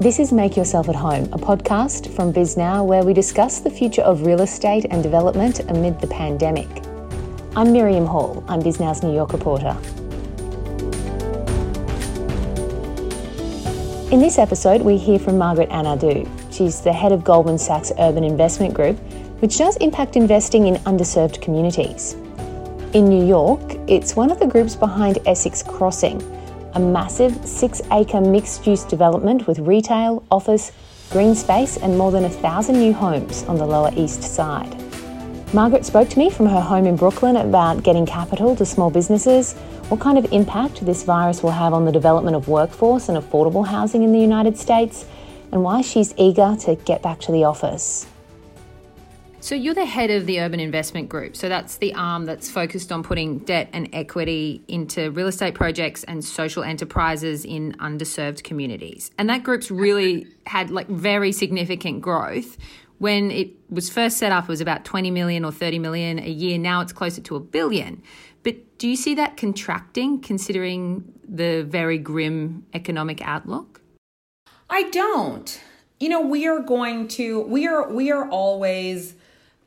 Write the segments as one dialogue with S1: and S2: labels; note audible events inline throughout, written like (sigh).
S1: This is Make Yourself at Home, a podcast from Bisnow where we discuss the future of real estate and development amid the pandemic. I'm Miriam Hall, I'm Bisnow's New York reporter. In this episode, we hear from Margaret Anadu. She's the head of Goldman Sachs Urban Investment Group, which does impact investing in underserved communities. In New York, it's one of the groups behind Essex Crossing, a massive six acre mixed use development with retail, office, green space, and more than a thousand new homes on the Lower East Side. Margaret spoke to me from her home in Brooklyn about getting capital to small businesses, what kind of impact this virus will have on the development of workforce and affordable housing in the United States, and why she's eager to get back to the office.
S2: So you're the head of the Urban Investment Group. So that's the arm that's focused on putting debt and equity into real estate projects and social enterprises in underserved communities. And that group's really had like very significant growth. When it was first set up, it was about 20 million or 30 million a year. Now it's closer to a billion. But do you see that contracting considering the very grim economic outlook?
S3: I don't. You know, we are going to we are we are always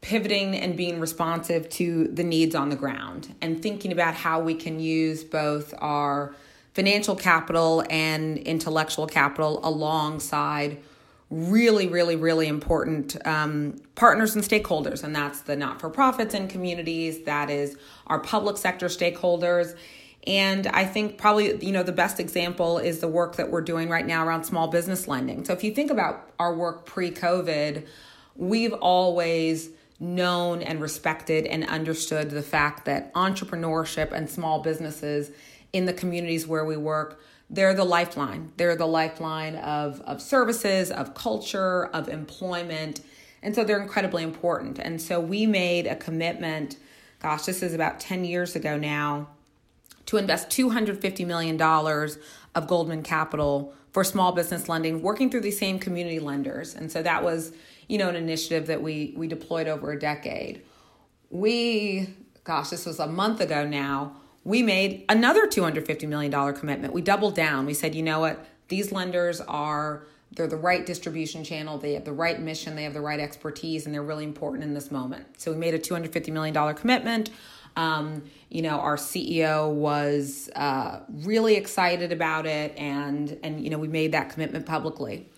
S3: pivoting and being responsive to the needs on the ground and thinking about how we can use both our financial capital and intellectual capital alongside really, really, really important um, partners and stakeholders. And that's the not for profits and communities, that is our public sector stakeholders. And I think probably, you know, the best example is the work that we're doing right now around small business lending. So if you think about our work pre COVID, we've always known and respected and understood the fact that entrepreneurship and small businesses in the communities where we work they're the lifeline. They're the lifeline of, of services of culture of employment. And so they're incredibly important. And so we made a commitment gosh this is about 10 years ago now to invest $250 million of goldman capital for small business lending working through these same community lenders. And so that was you know, an initiative that we we deployed over a decade. We, gosh, this was a month ago now. We made another $250 million commitment. We doubled down. We said, you know what? These lenders are they're the right distribution channel they have the right mission they have the right expertise and they're really important in this moment so we made a $250 million commitment um, you know our ceo was uh, really excited about it and and you know we made that commitment publicly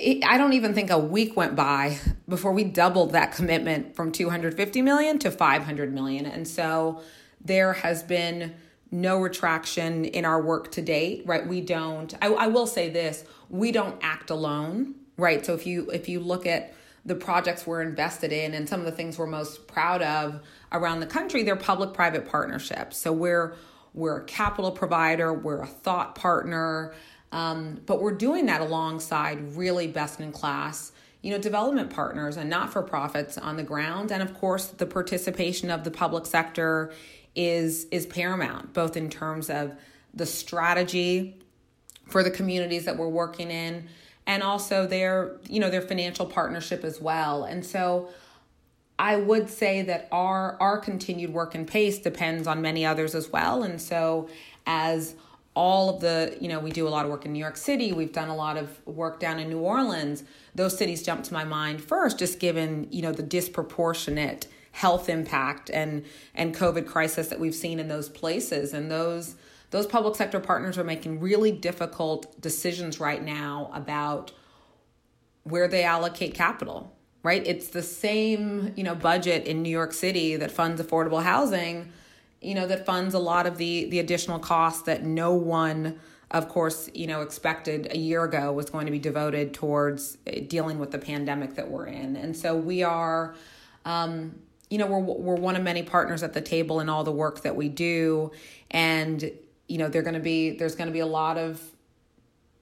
S3: I don't even think a week went by before we doubled that commitment from 250 million to 500 million. And so there has been no retraction in our work to date, right? We don't, I, I will say this, we don't act alone, right? So if you, if you look at the projects we're invested in and some of the things we're most proud of around the country, they're public private partnerships. So we're, we're a capital provider, we're a thought partner, um, but we're doing that alongside really best in class you know development partners and not for profits on the ground. And of course the participation of the public sector is is paramount both in terms of the strategy for the communities that we're working in and also their you know their financial partnership as well. And so i would say that our our continued work and pace depends on many others as well. And so as all of the, you know, we do a lot of work in New York City, we've done a lot of work down in New Orleans. Those cities jump to my mind first, just given, you know, the disproportionate health impact and and COVID crisis that we've seen in those places. And those those public sector partners are making really difficult decisions right now about where they allocate capital right it's the same you know budget in new york city that funds affordable housing you know that funds a lot of the the additional costs that no one of course you know expected a year ago was going to be devoted towards eh, dealing with the pandemic that we're in. And so we are um, you know we're we're one of many partners at the table in all the work that we do. And you know they're going to be there's going to be a lot of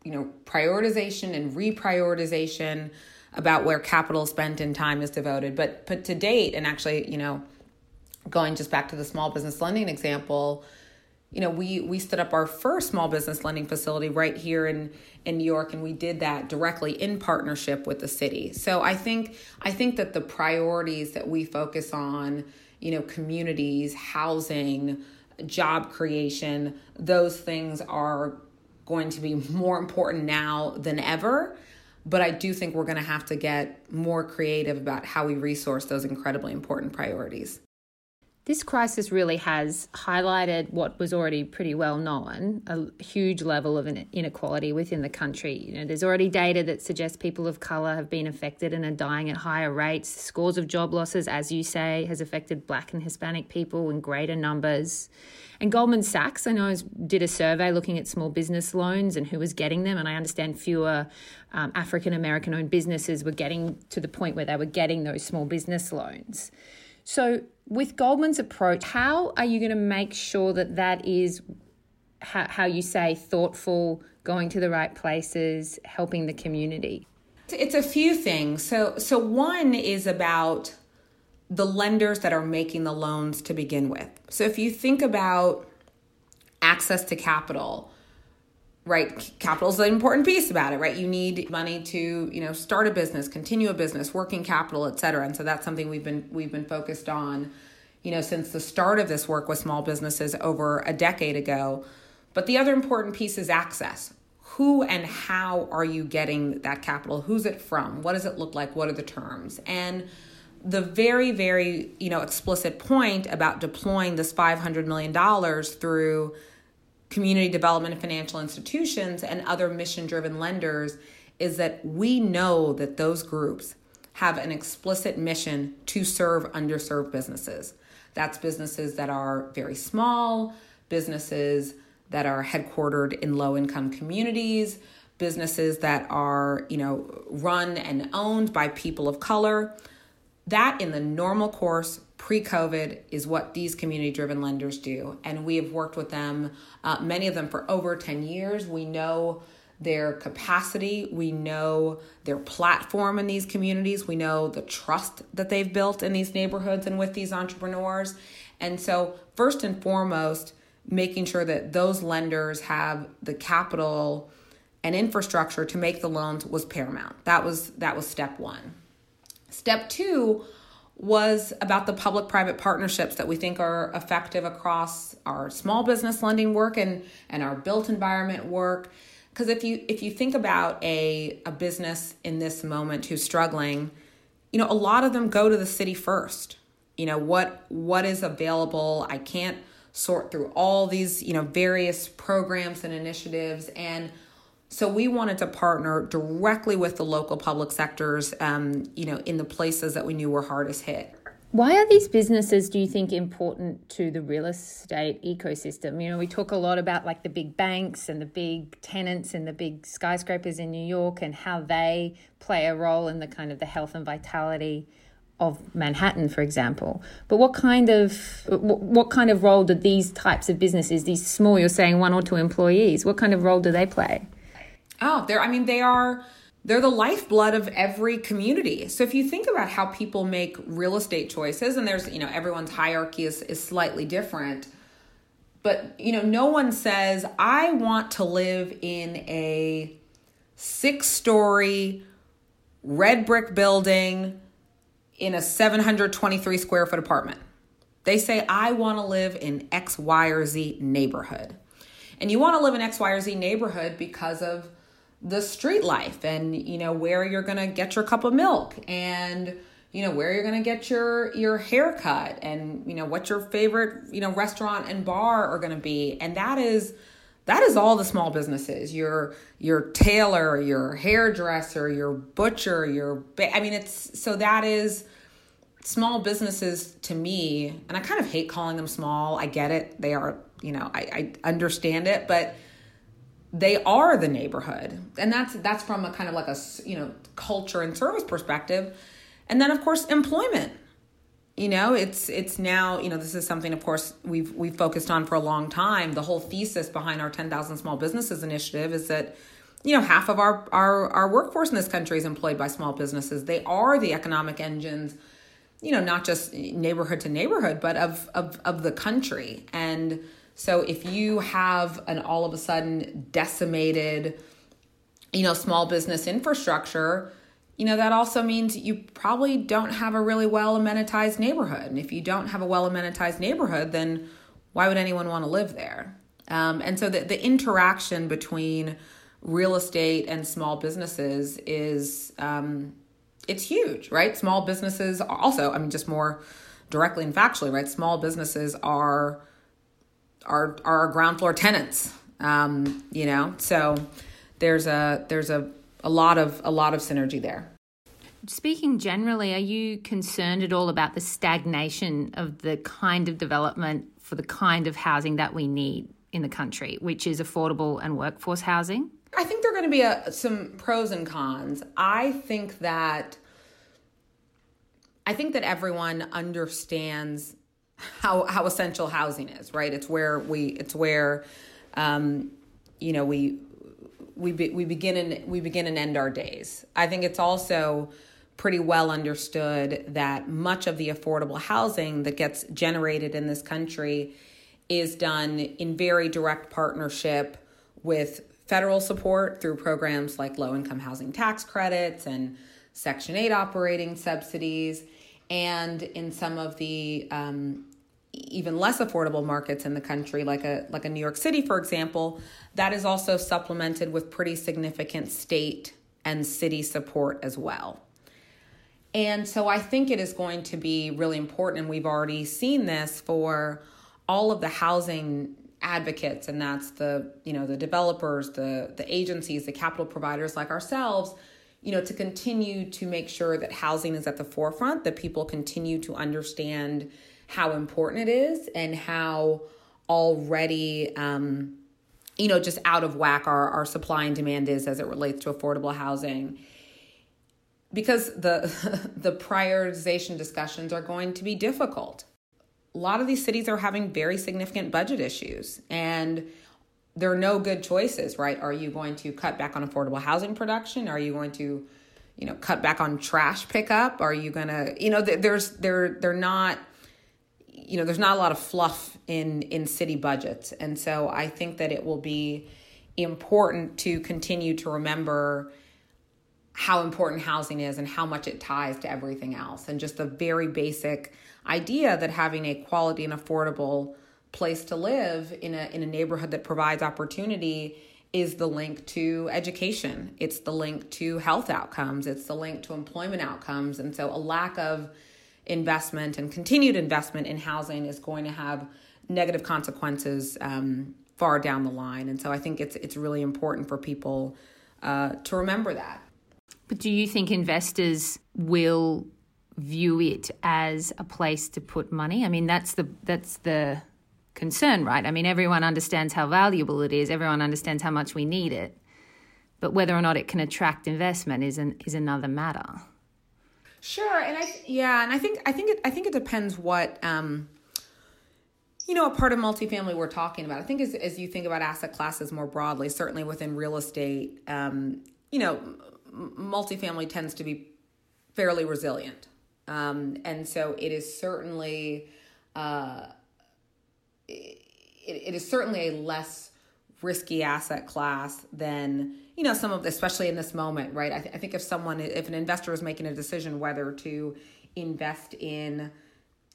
S3: you know prioritization and reprioritization about where capital spent and time is devoted. But but to date and actually you know going just back to the small business lending example, you know, we we stood up our first small business lending facility right here in in New York, and we did that directly in partnership with the city. So I think I think that the priorities that we focus on, you know, communities, housing, job creation, those things are going to be more important now than ever. But I do think we're going to have to get more creative about how we resource those incredibly important priorities.
S2: This crisis really has highlighted what was already pretty well known a huge level of inequality within the country. You know, there's already data that suggests people of colour have been affected and are dying at higher rates. Scores of job losses, as you say, has affected black and Hispanic people in greater numbers. And Goldman Sachs, I know, did a survey looking at small business loans and who was getting them. And I understand fewer um, African American owned businesses were getting to the point where they were getting those small business loans. So, with Goldman's approach, how are you going to make sure that that is how, how you say thoughtful, going to the right places, helping the community?
S3: It's a few things. So, so one is about the lenders that are making the loans to begin with. So if you think about access to capital, right? Capital is an important piece about it, right? You need money to, you know, start a business, continue a business, working capital, et cetera. And so that's something we've been we've been focused on, you know, since the start of this work with small businesses over a decade ago. But the other important piece is access. Who and how are you getting that capital? Who's it from? What does it look like? What are the terms? And the very very you know explicit point about deploying this 500 million dollars through community development and financial institutions and other mission driven lenders is that we know that those groups have an explicit mission to serve underserved businesses. That's businesses that are very small businesses that are headquartered in low income communities businesses that are you know run and owned by people of color. That in the normal course pre COVID is what these community driven lenders do. And we have worked with them, uh, many of them for over 10 years. We know their capacity, we know their platform in these communities, we know the trust that they've built in these neighborhoods and with these entrepreneurs. And so, first and foremost, making sure that those lenders have the capital and infrastructure to make the loans was paramount. That was that was step 1. Step two was about the public private partnerships that we think are effective across our small business lending work and, and our built environment work. Because if you if you think about a, a business in this moment who's struggling you know a lot of them go to the city first. You know what what is available? I can't sort through all these you know various programs and initiatives and so we wanted to partner directly with the local public sectors, um, you know, in the places that we knew were hardest hit.
S2: Why are these businesses, do you think, important to the real estate ecosystem? You know, we talk a lot about like the big banks and the big tenants and the big skyscrapers in New York and how they play a role in the kind of the health and vitality of Manhattan, for example. But what kind of what kind of role do these types of businesses, these small, you're saying one or two employees, what kind of role do they play?
S3: Oh, they're, I mean, they are, they're the lifeblood of every community. So if you think about how people make real estate choices, and there's, you know, everyone's hierarchy is, is slightly different, but, you know, no one says, I want to live in a six story red brick building in a 723 square foot apartment. They say, I want to live in X, Y, or Z neighborhood. And you want to live in X, Y, or Z neighborhood because of the street life and you know where you're going to get your cup of milk and you know where you're going to get your your haircut and you know what your favorite you know restaurant and bar are going to be. And that is that is all the small businesses. Your your tailor your hairdresser your butcher your i mean it's so that is small businesses to me and i kind of hate calling them small. I get it. They are you know i, I understand it but they are the neighborhood. And that's that's from a kind of like a you know culture and service perspective. And then of course employment. You know it's it's now you know this is something of course we've we've focused on for a long time. The whole thesis behind our 10,000 small businesses initiative is that you know half of our, our our workforce in this country is employed by small businesses. They are the economic engines you know not just neighborhood to neighborhood but of of of the country. And so if you have an all of a sudden decimated, you know, small business infrastructure, you know, that also means you probably don't have a really well amenitized neighborhood. And if you don't have a well amenitized neighborhood, then why would anyone want to live there? Um, and so the, the interaction between real estate and small businesses is um, it's huge, right? Small businesses also, I mean, just more directly and factually, right? Small businesses are are are ground floor tenants, um, you know. So there's a there's a a lot of a lot of synergy there.
S2: Speaking generally, are you concerned at all about the stagnation of the kind of development for the kind of housing that we need in the country, which is affordable and workforce housing?
S3: I think there are going to be a, some pros and cons. I think that I think that everyone understands how how essential housing is, right? It's where we it's where um, you know we we be, we begin and we begin and end our days. I think it's also pretty well understood that much of the affordable housing that gets generated in this country is done in very direct partnership with federal support through programs like low income housing tax credits and Section 8 operating subsidies, and in some of the um, even less affordable markets in the country, like a like a New York City, for example, that is also supplemented with pretty significant state and city support as well. And so I think it is going to be really important, and we've already seen this for all of the housing advocates, and that's the you know the developers, the the agencies, the capital providers like ourselves, you know, to continue to make sure that housing is at the forefront, that people continue to understand how important it is and how already um, you know just out of whack our, our supply and demand is as it relates to affordable housing because the (laughs) the prioritization discussions are going to be difficult. A lot of these cities are having very significant budget issues and there are no good choices, right? Are you going to cut back on affordable housing production? Are you going to, you know, cut back on trash pickup? Are you going to, you know, there's they're they're not you know, there's not a lot of fluff in in city budgets. And so I think that it will be important to continue to remember how important housing is and how much it ties to everything else. And just the very basic idea that having a quality and affordable place to live in a in a neighborhood that provides opportunity is the link to education. It's the link to health outcomes. It's the link to employment outcomes. And so a lack of investment and continued investment in housing is going to have negative consequences um, far down the line. And so I think it's it's really important for people uh, to remember that.
S2: But do you think investors will view it as a place to put money? I mean, that's the that's the concern, right? I mean, everyone understands how valuable it is. Everyone understands how much we need it. But whether or not it can attract investment is an, is another matter.
S3: Sure, and I yeah, and I think I think it I think it depends what um you know, a part of multifamily we're talking about. I think as as you think about asset classes more broadly, certainly within real estate, um, you know, multifamily tends to be fairly resilient. Um, and so it is certainly uh, it, it is certainly a less risky asset class than you know some of especially in this moment right I, th- I think if someone if an investor is making a decision whether to invest in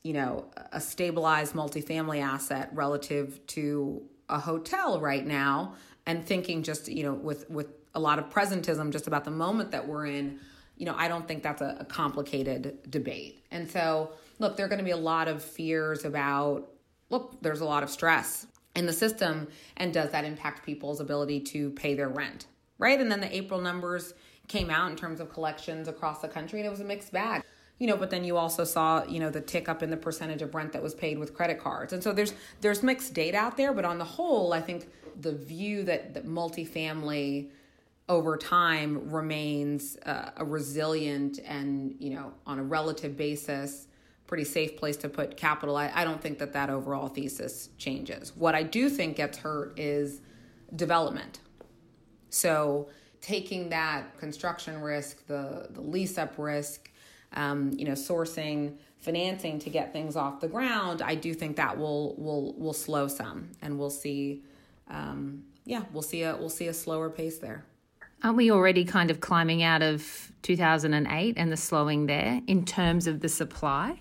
S3: you know a stabilized multifamily asset relative to a hotel right now and thinking just you know with with a lot of presentism just about the moment that we're in, you know, I don't think that's a, a complicated debate. And so, look, there are going to be a lot of fears about, look, there's a lot of stress in the system, and does that impact people's ability to pay their rent? Right. And then the April numbers came out in terms of collections across the country, and it was a mixed bag you know but then you also saw you know the tick up in the percentage of rent that was paid with credit cards and so there's there's mixed data out there but on the whole i think the view that, that multifamily over time remains uh, a resilient and you know on a relative basis pretty safe place to put capital. I, I don't think that that overall thesis changes. What i do think gets hurt is development. So taking that construction risk the the lease up risk um, you know sourcing financing to get things off the ground i do think that will will will slow some and we'll see um, yeah we'll see a we'll see a slower pace there.
S2: Aren't we already kind of climbing out of 2008 and the slowing there in terms of the supply?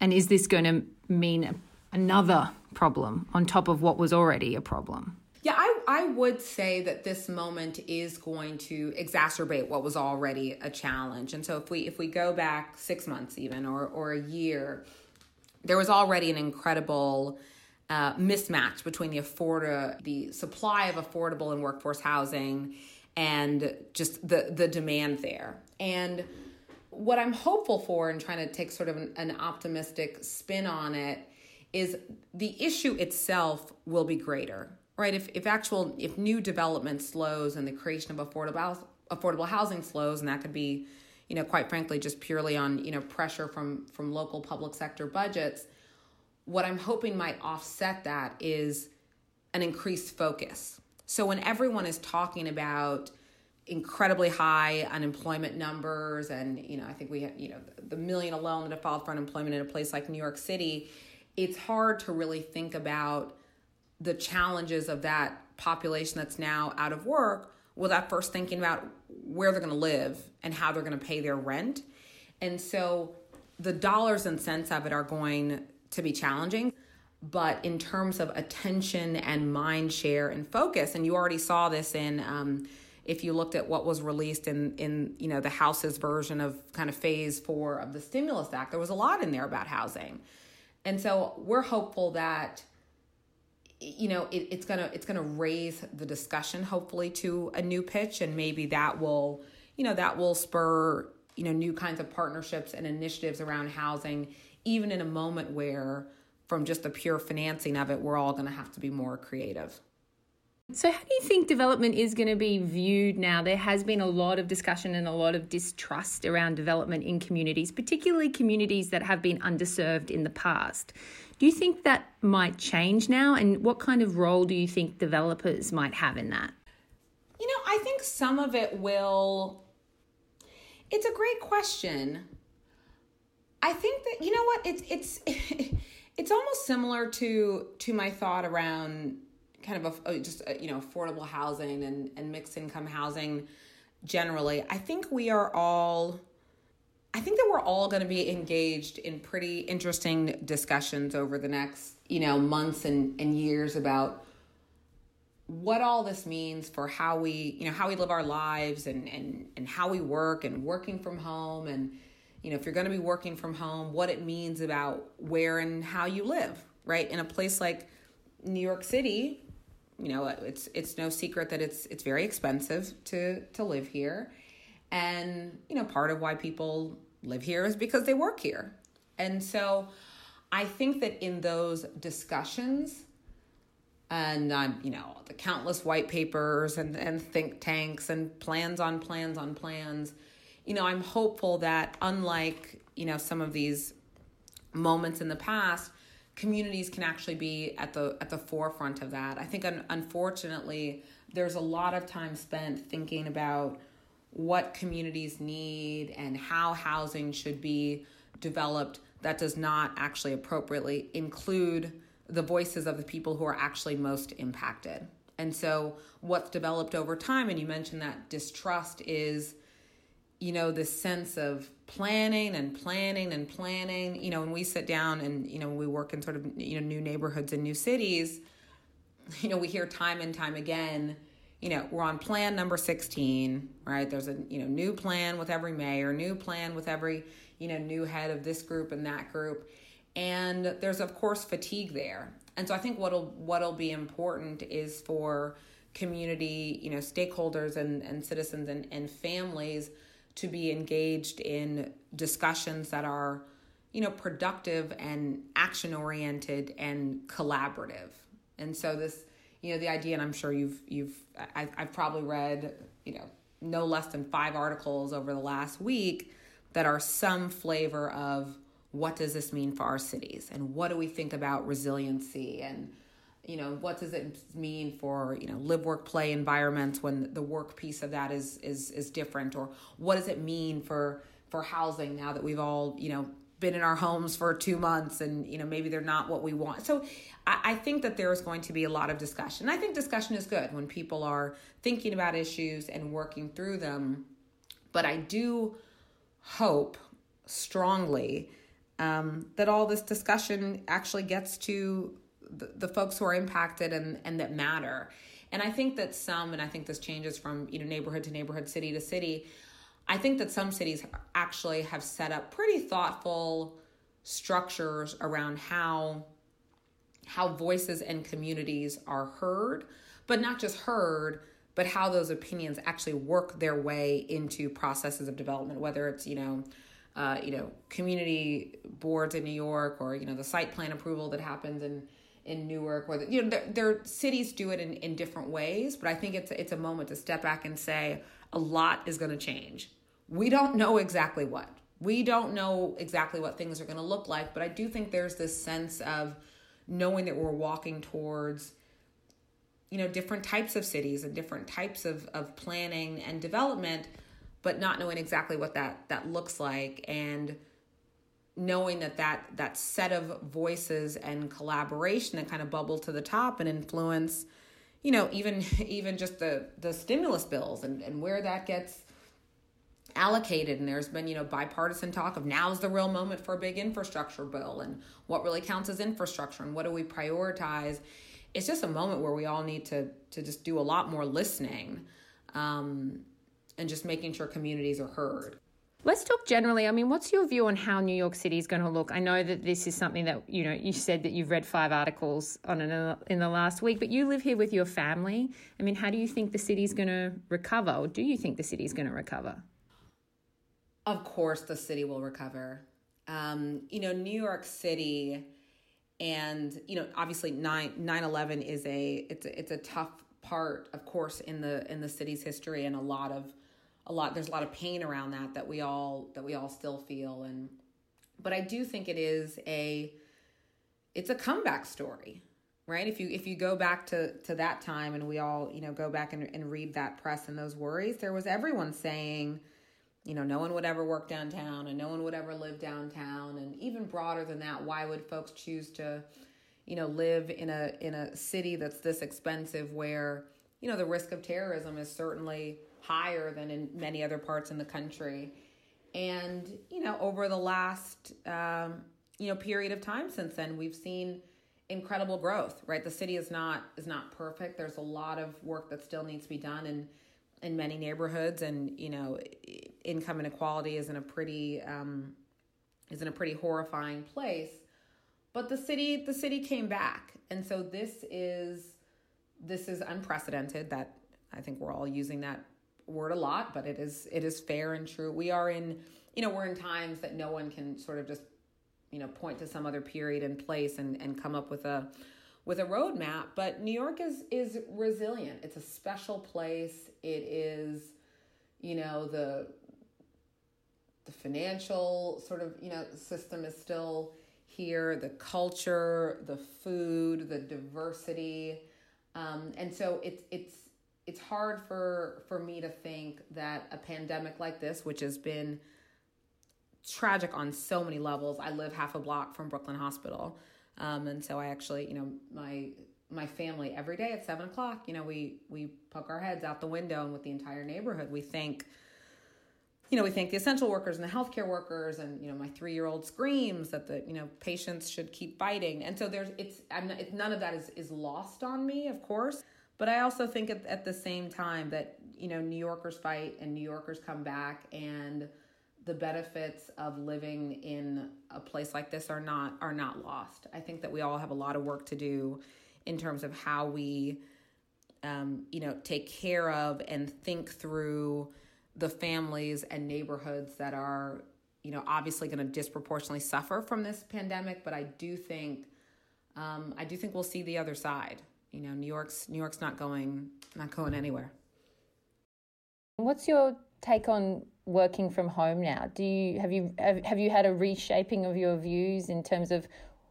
S2: And is this going to mean another problem on top of what was already a problem.
S3: Yeah, I, I would say that this moment is going to exacerbate what was already a challenge. And so if we if we go back six months even or or a year, there was already an incredible uh, mismatch between the afford the supply of affordable and workforce housing and just the the demand there. And what I'm hopeful for and trying to take sort of an, an optimistic spin on it is the issue itself will be greater right? If if actual if new development slows and the creation of affordable affordable housing slows, and that could be, you know, quite frankly, just purely on you know pressure from from local public sector budgets. What I'm hoping might offset that is an increased focus. So when everyone is talking about incredibly high unemployment numbers and you know i think we have you know the million alone that have filed for unemployment in a place like new york city it's hard to really think about the challenges of that population that's now out of work without first thinking about where they're going to live and how they're going to pay their rent. And so the dollars and cents of it are going to be challenging. But in terms of attention and mind share and focus, and you already saw this in, um, if you looked at what was released in, in you know the House's version of kind of phase four of the stimulus act, there was a lot in there about housing, and so we're hopeful that you know it, it's gonna it's gonna raise the discussion hopefully to a new pitch and maybe that will you know that will spur you know new kinds of partnerships and initiatives around housing even in a moment where from just the pure financing of it we're all going to have to be more creative
S2: so, how do you think development is going to be viewed now? There has been a lot of discussion and a lot of distrust around development in communities, particularly communities that have been underserved in the past. Do you think that might change now? And what kind of role do you think developers might have in that?
S3: You know, I think some of it will. It's a great question. I think that you know what it's it's (laughs) it's almost similar to to my thought around kind of a, just a, you know affordable housing and and mixed income housing generally i think we are all i think that we're all going to be engaged in pretty interesting discussions over the next you know months and, and years about what all this means for how we you know how we live our lives and and and how we work and working from home and you know if you're going to be working from home what it means about where and how you live right? In a place like New York City you know it's it's no secret that it's it's very expensive to to live here. And you know part of why people live here is because they work here. And so i think that in those discussions and you know the countless white papers and, and think tanks and plans on plans on plans you know i'm hopeful that unlike you know some of these moments in the past communities can actually be at the at the forefront of that. I think un- unfortunately there's a lot of time spent thinking about what communities need and how housing should be developed that does not actually appropriately include the voices of the people who are actually most impacted. And so what's developed over time and you mentioned that distrust is you know, this sense of planning and planning and planning. You know, when we sit down and, you know, we work in sort of, you know, new neighborhoods and new cities, (laughs) you know, we hear time and time again, you know, we're on plan number 16, right? There's a, you know, new plan with every mayor, new plan with every, you know, new head of this group and that group. And there's of course fatigue there. And so I think what'll what'll be important is for community, you know, stakeholders and, and citizens and, and families to be engaged in discussions that are you know productive and action oriented and collaborative. And so this you know the idea and i'm sure you've you've I, i've probably read you know no less than five articles over the last week that are some flavor of what does this mean for our cities and what do we think about resiliency and you know what does it mean for you know live work play environments when the work piece of that is is is different? Or what does it mean for for housing now that we've all you know been in our homes for two months and you know maybe they're not what we want? So I, I think that there is going to be a lot of discussion. I think discussion is good when people are thinking about issues and working through them. But i do hope strongly um, that all this discussion actually gets to the, the folks who are impacted and, and that matter. And I think that some, and I think this changes from you know neighborhood to neighborhood, city to city. I think that some cities actually have set up pretty thoughtful structures around how how voices and communities are heard, but not just heard, but how those opinions actually work their way into processes of development, whether it's, you know, uh, you know, community boards in New York or, you know, the site plan approval that happens in in Newark, or the, you know, their, their cities do it in, in different ways. But I think it's it's a moment to step back and say a lot is going to change. We don't know exactly what. We don't know exactly what things are going to look like, but I do think there's this sense of knowing that we're walking towards you know different types of cities and different types of, of planning and development but not knowing exactly what that that looks like and knowing that that that set of voices and collaboration that kind of bubble to the top and influence you know even (laughs) even just the the stimulus bills and and where that gets allocated. And there's been you know bipartisan talk of now's the real moment for a big infrastructure bill and what really counts as infrastructure and what do we prioritize. It's just a moment where we all need to to just do a lot more listening um, and just making sure communities are heard
S2: Let's talk generally. I mean, what's your view on how New York City is going to look? I know that this is something that, you know, you said that you've read five articles on it in the last week, but you live here with your family. I mean, how do you think the city is going to recover, or do you think the city is going to recover?
S3: of course the city will recover. Um, you know, New York City and you know, obviously 9 9/11 is a it's a, it's a tough part of course in the in the city's history and a lot of a lot there's a lot of pain around that that we all that we all still feel and but I do think it is a it's a comeback story right if you if you go back to to that time and we all you know go back and, and read that press and those worries there was everyone saying you know, no one would ever work downtown and no one would ever live downtown. And even broader than that, why would folks choose to, you know, live in a in a city that's this expensive where, you know, the risk of terrorism is certainly higher than in many other parts in the country. And, you know, over the last um, you know, period of time since then, we've seen incredible growth, right? The city is not is not perfect. There's a lot of work that still needs to be done in, in many neighborhoods and you know income inequality is in a pretty um, is in a pretty horrifying place but the city the city came back and so this is this is unprecedented that i think we're all using that word a lot but it is it is fair and true we are in you know we're in times that no one can sort of just you know point to some other period and place and and come up with a with a roadmap. But New York is is resilient. It's a special place. It is, you know, the the financial sort of you know system is still here. The culture, the food, the diversity, um, and so it's it's it's hard for for me to think that a pandemic like this, which has been tragic on so many levels. I live half a block from Brooklyn Hospital. Um, and so I actually, you know, my my family every day at seven o'clock, you know, we we poke our heads out the window and with the entire neighborhood, we think, you know, we thank the essential workers and the healthcare workers, and you know, my three year old screams that the you know patients should keep fighting, and so there's it's I'm not, none of that is is lost on me, of course, but I also think at, at the same time that you know New Yorkers fight and New Yorkers come back and the benefits of living in a place like this are not are not lost. I think that we all have a lot of work to do in terms of how we um, you know take care of and think through the families and neighborhoods that are you know obviously going to disproportionately suffer from this pandemic but i do think um, i do think we'll see the other side you know new york's new york's not going not going anywhere
S2: what's your take on working from home now? Do you have you have, have you had a reshaping of your views in terms of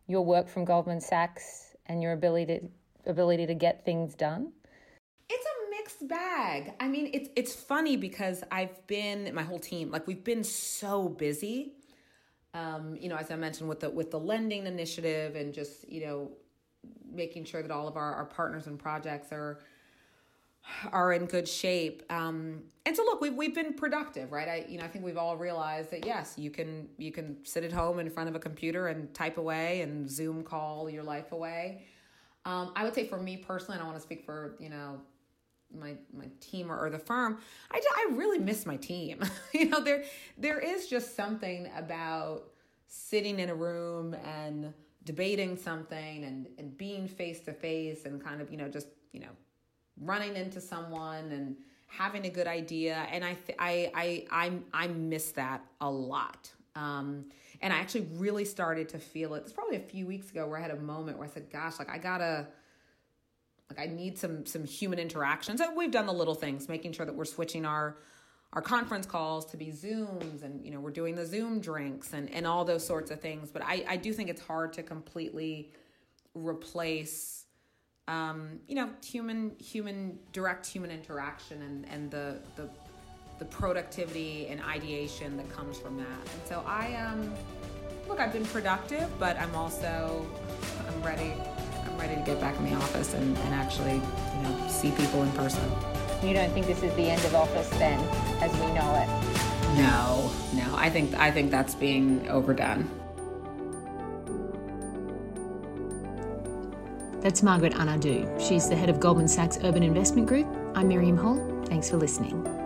S2: your work from Goldman Sachs and your ability to ability to get things done?
S3: It's a mixed bag. I mean, it's it's funny because I've been my whole team like we've been so busy. Um, you know, as I mentioned with the with the lending initiative and just you know making sure that all of our, our partners and projects are are in good shape. Um, and so look, we've, we've been productive, right? I, you know, I think we've all realized that yes, you can, you can sit at home in front of a computer and type away and Zoom call your life away. Um, I would say for me personally, I don't want to speak for, you know, my my team or, or the firm I, I really miss my team (laughs) you know there there is just something about sitting in a room and debating something and and being face to face and kind of you know just you know running into someone and having a good idea. And i th- i i i i miss that a lot. Um, and i actually really started to feel it. It's probably a few weeks ago where i had a moment where i said gosh like i gotta like I need some some human interaction. So we've done the little things, making sure that we're switching our our conference calls to be Zooms and you know we're doing the Zoom drinks and and all those sorts of things. But I I do think it's hard to completely replace um, you know human human direct human interaction and and the the the productivity and ideation that comes from that. And so I um look I've been productive, but I'm also I'm ready I'm ready to get back in the office and, and actually, you know, see people in person.
S1: You don't think this is the end of office then, as we know it?
S3: No, no. I think I think that's being overdone.
S1: That's Margaret Anadu. She's the head of Goldman Sachs Urban Investment Group. I'm Miriam Hall. Thanks for listening.